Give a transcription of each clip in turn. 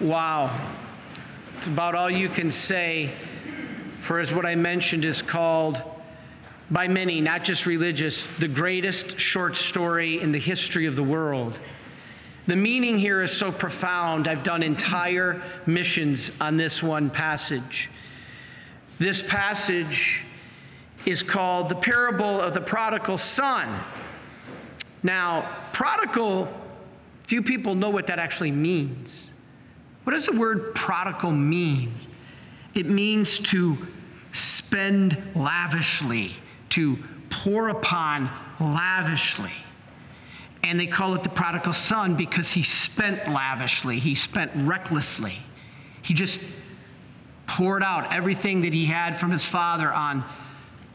Wow. It's about all you can say, for as what I mentioned is called by many, not just religious, the greatest short story in the history of the world. The meaning here is so profound. I've done entire missions on this one passage. This passage is called the parable of the prodigal son. Now, prodigal, few people know what that actually means. What does the word prodigal mean? It means to spend lavishly, to pour upon lavishly. And they call it the prodigal son because he spent lavishly, he spent recklessly. He just poured out everything that he had from his father on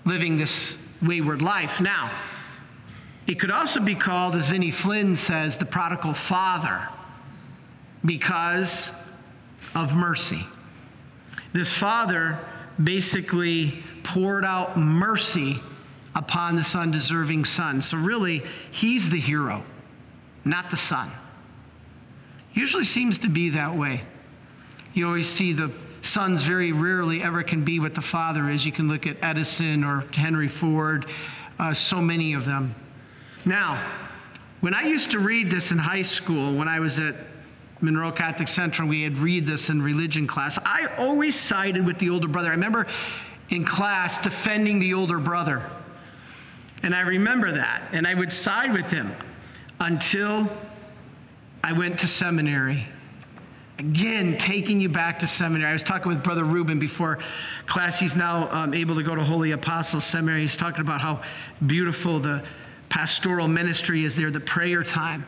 living this wayward life. Now, it could also be called, as Vinnie Flynn says, the prodigal father because of mercy. This father basically poured out mercy upon this undeserving son. So, really, he's the hero, not the son. Usually seems to be that way. You always see the sons very rarely ever can be what the father is. You can look at Edison or Henry Ford, uh, so many of them. Now, when I used to read this in high school, when I was at Monroe Catholic Central, we had read this in religion class. I always sided with the older brother. I remember in class defending the older brother. And I remember that. And I would side with him until I went to seminary. Again, taking you back to seminary. I was talking with Brother Ruben before class. He's now um, able to go to Holy Apostles Seminary. He's talking about how beautiful the pastoral ministry is there, the prayer time.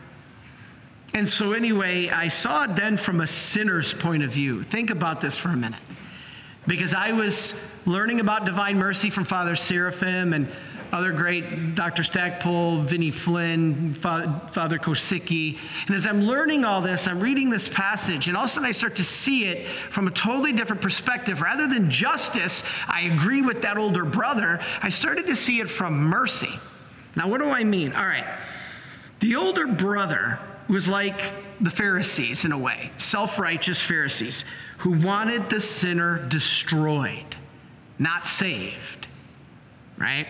And so, anyway, I saw it then from a sinner's point of view. Think about this for a minute. Because I was learning about divine mercy from Father Seraphim and other great Dr. Stackpole, Vinnie Flynn, Father Kosicki. And as I'm learning all this, I'm reading this passage, and all of a sudden I start to see it from a totally different perspective. Rather than justice, I agree with that older brother, I started to see it from mercy. Now, what do I mean? All right. The older brother was like the Pharisees in a way, self righteous Pharisees, who wanted the sinner destroyed, not saved, right?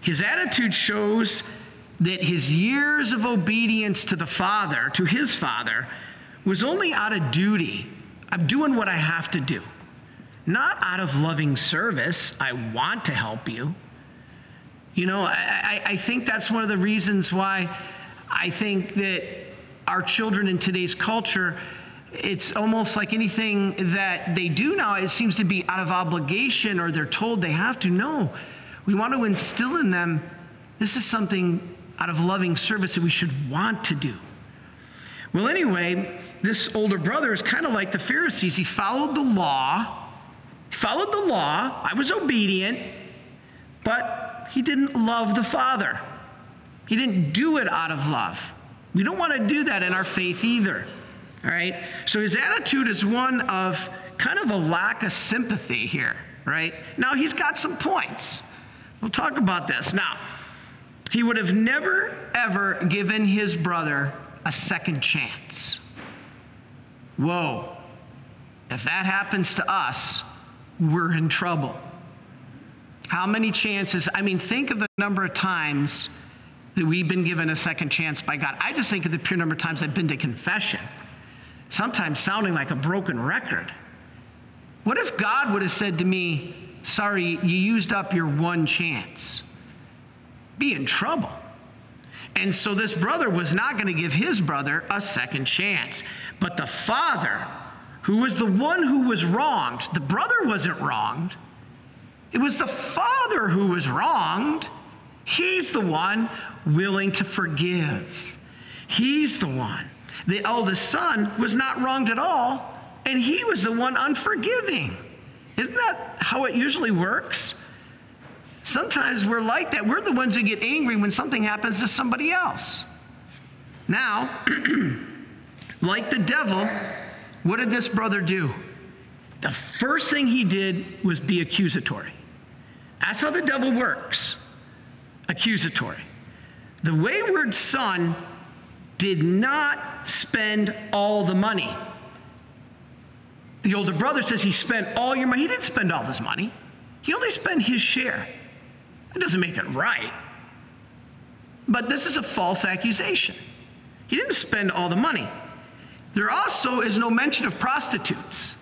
His attitude shows that his years of obedience to the Father, to his Father, was only out of duty. I'm doing what I have to do, not out of loving service. I want to help you. You know, I, I think that's one of the reasons why I think that our children in today's culture, it's almost like anything that they do now, it seems to be out of obligation or they're told they have to. No, we want to instill in them this is something out of loving service that we should want to do. Well, anyway, this older brother is kind of like the Pharisees. He followed the law, he followed the law. I was obedient, but he didn't love the Father. He didn't do it out of love. We don't want to do that in our faith either. All right? So his attitude is one of kind of a lack of sympathy here, right? Now he's got some points. We'll talk about this. Now, he would have never, ever given his brother a second chance. Whoa. If that happens to us, we're in trouble. How many chances? I mean, think of the number of times that we've been given a second chance by God. I just think of the pure number of times I've been to confession, sometimes sounding like a broken record. What if God would have said to me, Sorry, you used up your one chance? Be in trouble. And so this brother was not going to give his brother a second chance. But the father, who was the one who was wronged, the brother wasn't wronged. It was the father who was wronged. He's the one willing to forgive. He's the one. The eldest son was not wronged at all, and he was the one unforgiving. Isn't that how it usually works? Sometimes we're like that. We're the ones who get angry when something happens to somebody else. Now, like the devil, what did this brother do? The first thing he did was be accusatory. That's how the devil works accusatory. The wayward son did not spend all the money. The older brother says he spent all your money. He didn't spend all his money, he only spent his share. That doesn't make it right. But this is a false accusation. He didn't spend all the money. There also is no mention of prostitutes.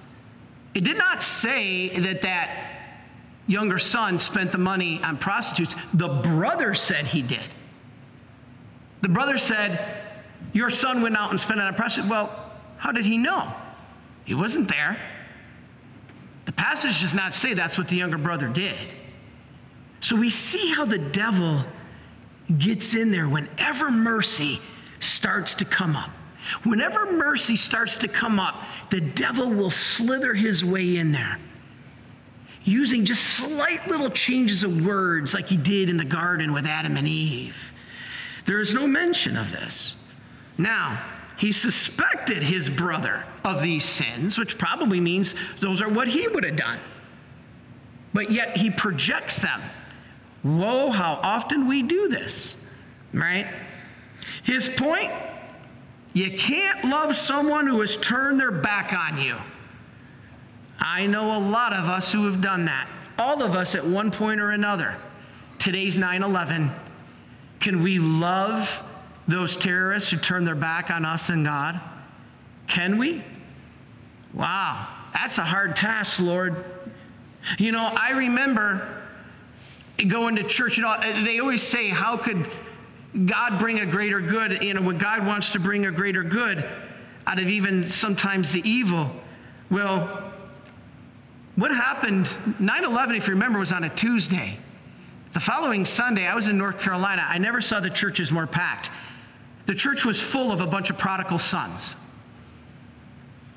It did not say that that younger son spent the money on prostitutes. The brother said he did. The brother said, Your son went out and spent it on prostitutes. Well, how did he know? He wasn't there. The passage does not say that's what the younger brother did. So we see how the devil gets in there whenever mercy starts to come up. Whenever mercy starts to come up, the devil will slither his way in there using just slight little changes of words like he did in the garden with Adam and Eve. There is no mention of this. Now, he suspected his brother of these sins, which probably means those are what he would have done. But yet he projects them. Whoa, how often we do this, right? His point you can't love someone who has turned their back on you. I know a lot of us who have done that. All of us at one point or another. Today's 9 11. Can we love those terrorists who turned their back on us and God? Can we? Wow, that's a hard task, Lord. You know, I remember going to church, you know, they always say, How could God bring a greater good? You know, when God wants to bring a greater good out of even sometimes the evil. Well, what happened? 9 11, if you remember, was on a Tuesday. The following Sunday, I was in North Carolina. I never saw the churches more packed. The church was full of a bunch of prodigal sons.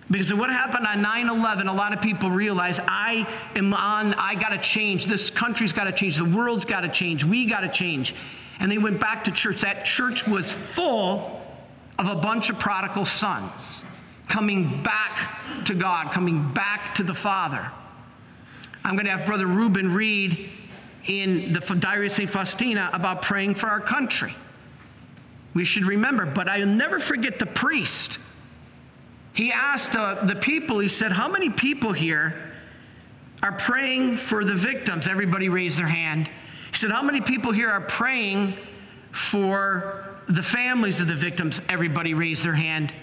Because of what happened on 9 11, a lot of people realize I am on, I got to change. This country's got to change. The world's got to change. We got to change. And they went back to church. That church was full of a bunch of prodigal sons coming back to God, coming back to the Father. I'm going to have Brother Reuben read in the Diary of St. Faustina about praying for our country. We should remember, but I'll never forget the priest. He asked uh, the people, he said, How many people here are praying for the victims? Everybody raised their hand. He said, How many people here are praying for the families of the victims? Everybody raised their hand.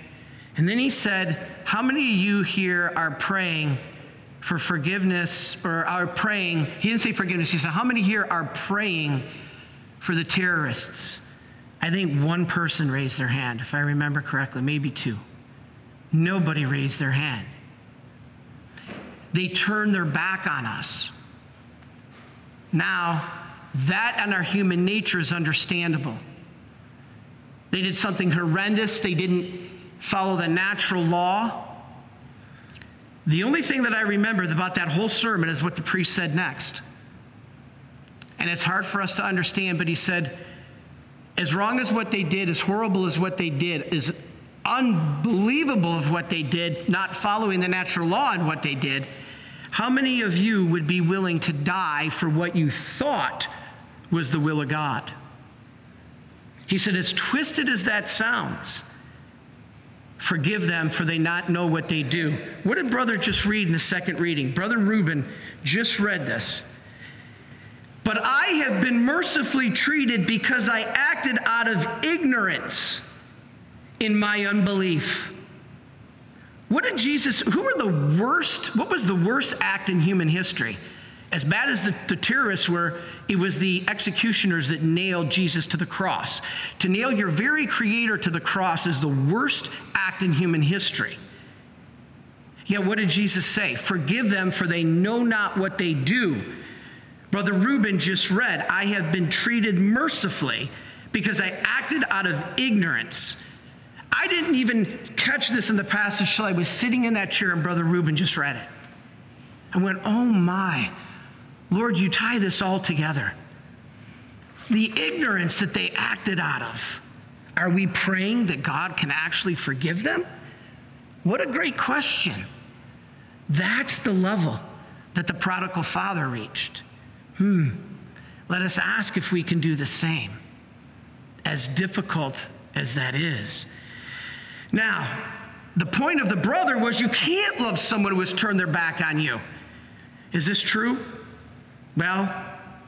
And then he said, How many of you here are praying for forgiveness or are praying? He didn't say forgiveness. He said, How many here are praying for the terrorists? I think one person raised their hand, if I remember correctly, maybe two. Nobody raised their hand. They turned their back on us. Now, that and our human nature is understandable. They did something horrendous, they didn't follow the natural law. The only thing that I remember about that whole sermon is what the priest said next. And it's hard for us to understand, but he said, as wrong as what they did, as horrible as what they did, as unbelievable of what they did, not following the natural law in what they did, how many of you would be willing to die for what you thought was the will of God? He said, as twisted as that sounds, forgive them for they not know what they do. What did brother just read in the second reading? Brother Reuben just read this. But I have been mercifully treated because I acted out of ignorance in my unbelief. What did Jesus, who were the worst, what was the worst act in human history? As bad as the, the, terrorists were, it was the executioners that nailed Jesus to the cross. To nail your very creator to the cross is the worst act in human history. Yet, what did Jesus say? Forgive them, for they know not what they do. Brother Reuben just read, I have been treated mercifully because I acted out of ignorance. I didn't even catch this in the passage till I was sitting in that chair and Brother Reuben just read it. I went, oh my, Lord, you tie this all together. The ignorance that they acted out of. Are we praying that God can actually forgive them? What a great question. That's the level that the prodigal father reached. Hmm. Let us ask if we can do the same, as difficult as that is. Now, The point of the brother was you can't love someone who has turned their back on you. Is this true? Well,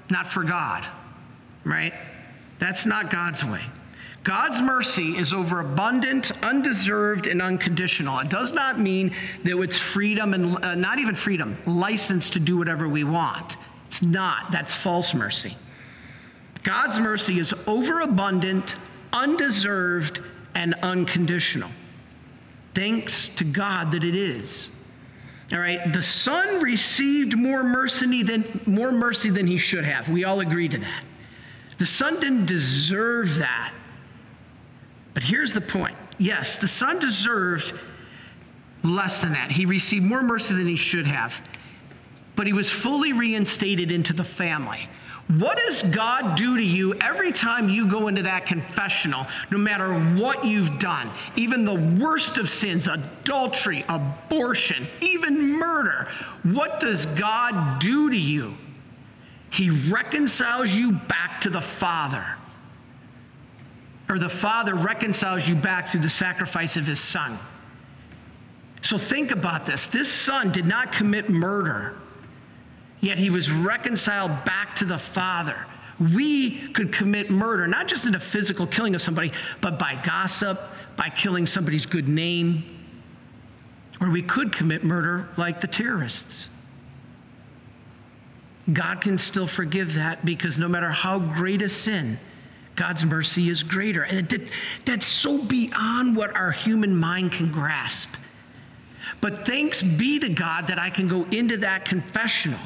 not for God, right? That's not God's way. God's mercy is overabundant, undeserved, and unconditional. It does not mean that it's freedom and uh, not even freedom, license to do whatever we want. It's not. That's false mercy. God's mercy is overabundant, undeserved, and unconditional. Thanks to God that it is. All right, the son received more mercy than more mercy than he should have. We all agree to that. The son didn't deserve that. But here's the point. Yes, the son deserved less than that. He received more mercy than he should have. But he was fully reinstated into the family. What does God do to you every time you go into that confessional, no matter what you've done, even the worst of sins, adultery, abortion, even murder? What does God do to you? He reconciles you back to the Father. Or the Father reconciles you back through the sacrifice of his Son. So think about this. This son did not commit murder. Yet he was reconciled back to the Father. We could commit murder, not just in a physical killing of somebody, but by gossip, by killing somebody's good name. Or we could commit murder like the terrorists. God can still forgive that because no matter how great a sin, God's mercy is greater. And that, that's so beyond what our human mind can grasp. But thanks be to God that I can go into that confessional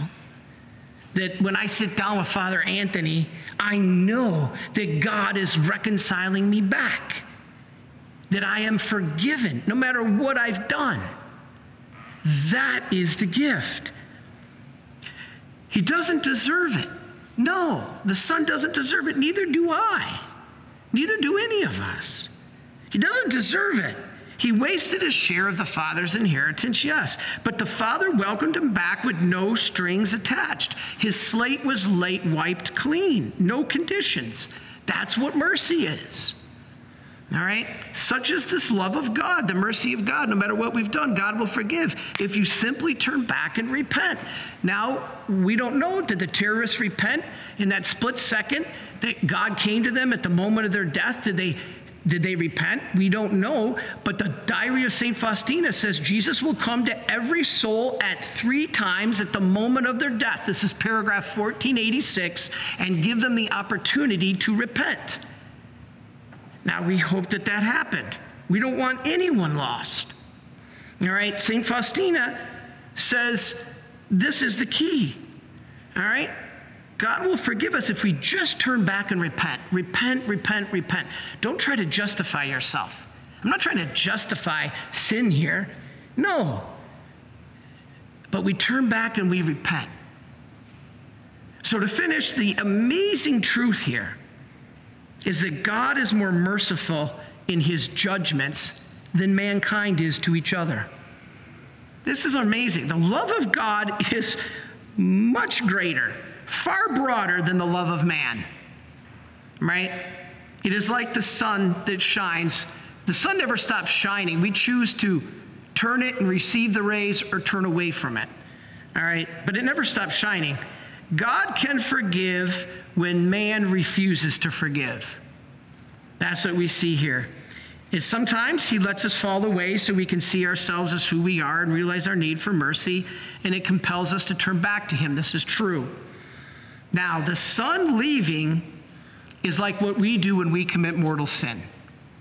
that when I sit down with Father Anthony, I know that God is reconciling me back, that I am forgiven no matter what I've done. That is the gift. He doesn't deserve it. No, the Son doesn't deserve it. Neither do I. Neither do any of us. He doesn't deserve it. He wasted his share of the father's inheritance, yes, but the father welcomed him back with no strings attached. His slate was late wiped clean, no conditions. That's what mercy is. All right? Such is this love of God, the mercy of God. No matter what we've done, God will forgive if you simply turn back and repent. Now, we don't know. Did the terrorists repent in that split second that God came to them at the moment of their death? Did they did they repent? We don't know. But the diary of St. Faustina says Jesus will come to every soul at three times at the moment of their death. This is paragraph 1486, and give them the opportunity to repent. Now, we hope that that happened. We don't want anyone lost. All right, St. Faustina says this is the key. All right? God will forgive us if we just turn back and repent. Repent, repent, repent. Don't try to justify yourself. I'm not trying to justify sin here. No. But we turn back and we repent. So, to finish, the amazing truth here is that God is more merciful in his judgments than mankind is to each other. This is amazing. The love of God is much greater far broader than the love of man, right? It is like the sun that shines. The sun never stops shining. We choose to turn it and receive the rays or turn away from it, all right? But it never stops shining. God can forgive when man refuses to forgive. That's what we see here. Is sometimes he lets us fall away so we can see ourselves as who we are and realize our need for mercy, and it compels us to turn back to him. This is true. Now, the Son leaving is like what we do when we commit mortal sin.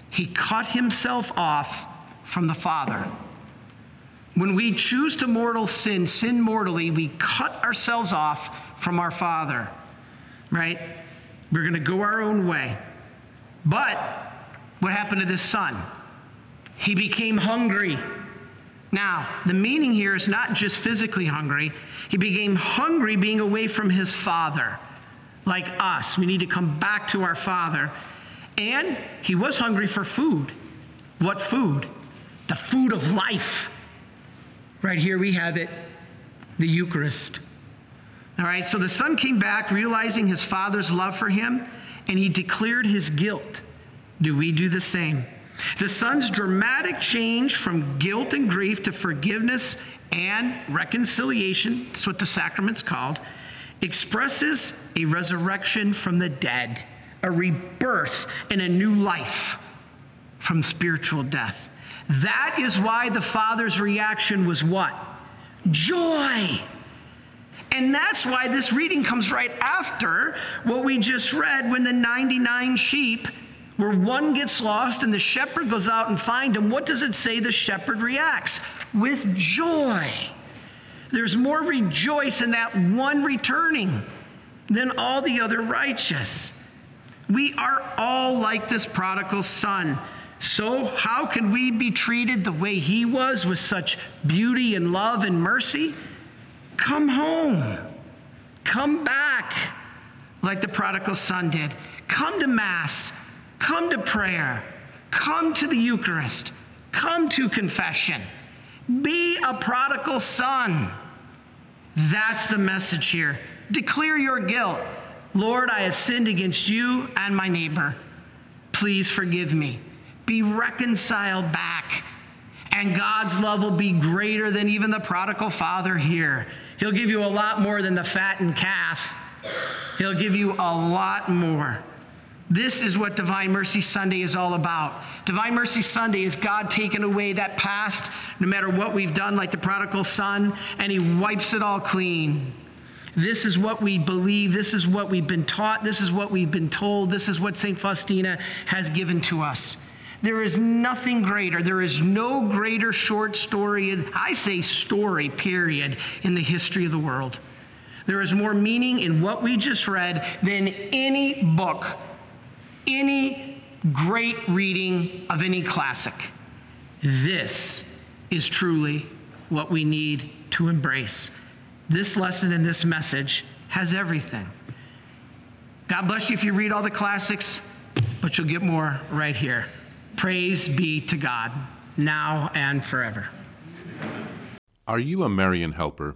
He cut himself off from the Father. When we choose to mortal sin, sin mortally, we cut ourselves off from our Father, right? We're going to go our own way. But what happened to this son? He became hungry. Now, the meaning here is not just physically hungry, he became hungry being away from his father. Like us, we need to come back to our father. And he was hungry for food. What food? The food of life. Right here we have it the Eucharist. All right, so the son came back realizing his father's love for him, and he declared his guilt. Do we do the same? The Son's dramatic change from guilt and grief to forgiveness and reconciliation, that's what the sacrament's called, expresses a resurrection from the dead, a rebirth and a new life from spiritual death. That is why the Father's reaction was what? Joy. And that's why this reading comes right after what we just read when the 99 sheep, where one gets lost and the shepherd goes out and finds him. What does it say the shepherd reacts? With joy. There's more rejoice in that one returning than all the other righteous. We are all like this prodigal son. So, how can we be treated the way he was with such beauty and love and mercy? Come home. Come back like the prodigal son did. Come to Mass. Come to prayer. Come to the Eucharist. Come to confession. Be a prodigal son. That's the message here. Declare your guilt. Lord, I have sinned against you and my neighbor. Please forgive me. Be reconciled back. And God's love will be greater than even the prodigal father here. He'll give you a lot more than the fattened calf. He'll give you a lot more. This is what Divine Mercy Sunday is all about. Divine Mercy Sunday is God taking away that past, no matter what we've done, like the prodigal son, and He wipes it all clean. This is what we believe. This is what we've been taught. This is what we've been told. This is what St. Faustina has given to us. There is nothing greater. There is no greater short story, I say story, period, in the history of the world. There is more meaning in what we just read than any book, any great reading of any classic. This is truly what we need to embrace. This lesson and this message has everything. God bless you if you read all the classics, but you'll get more right here. Praise be to God, now and forever. Are you a Marian helper?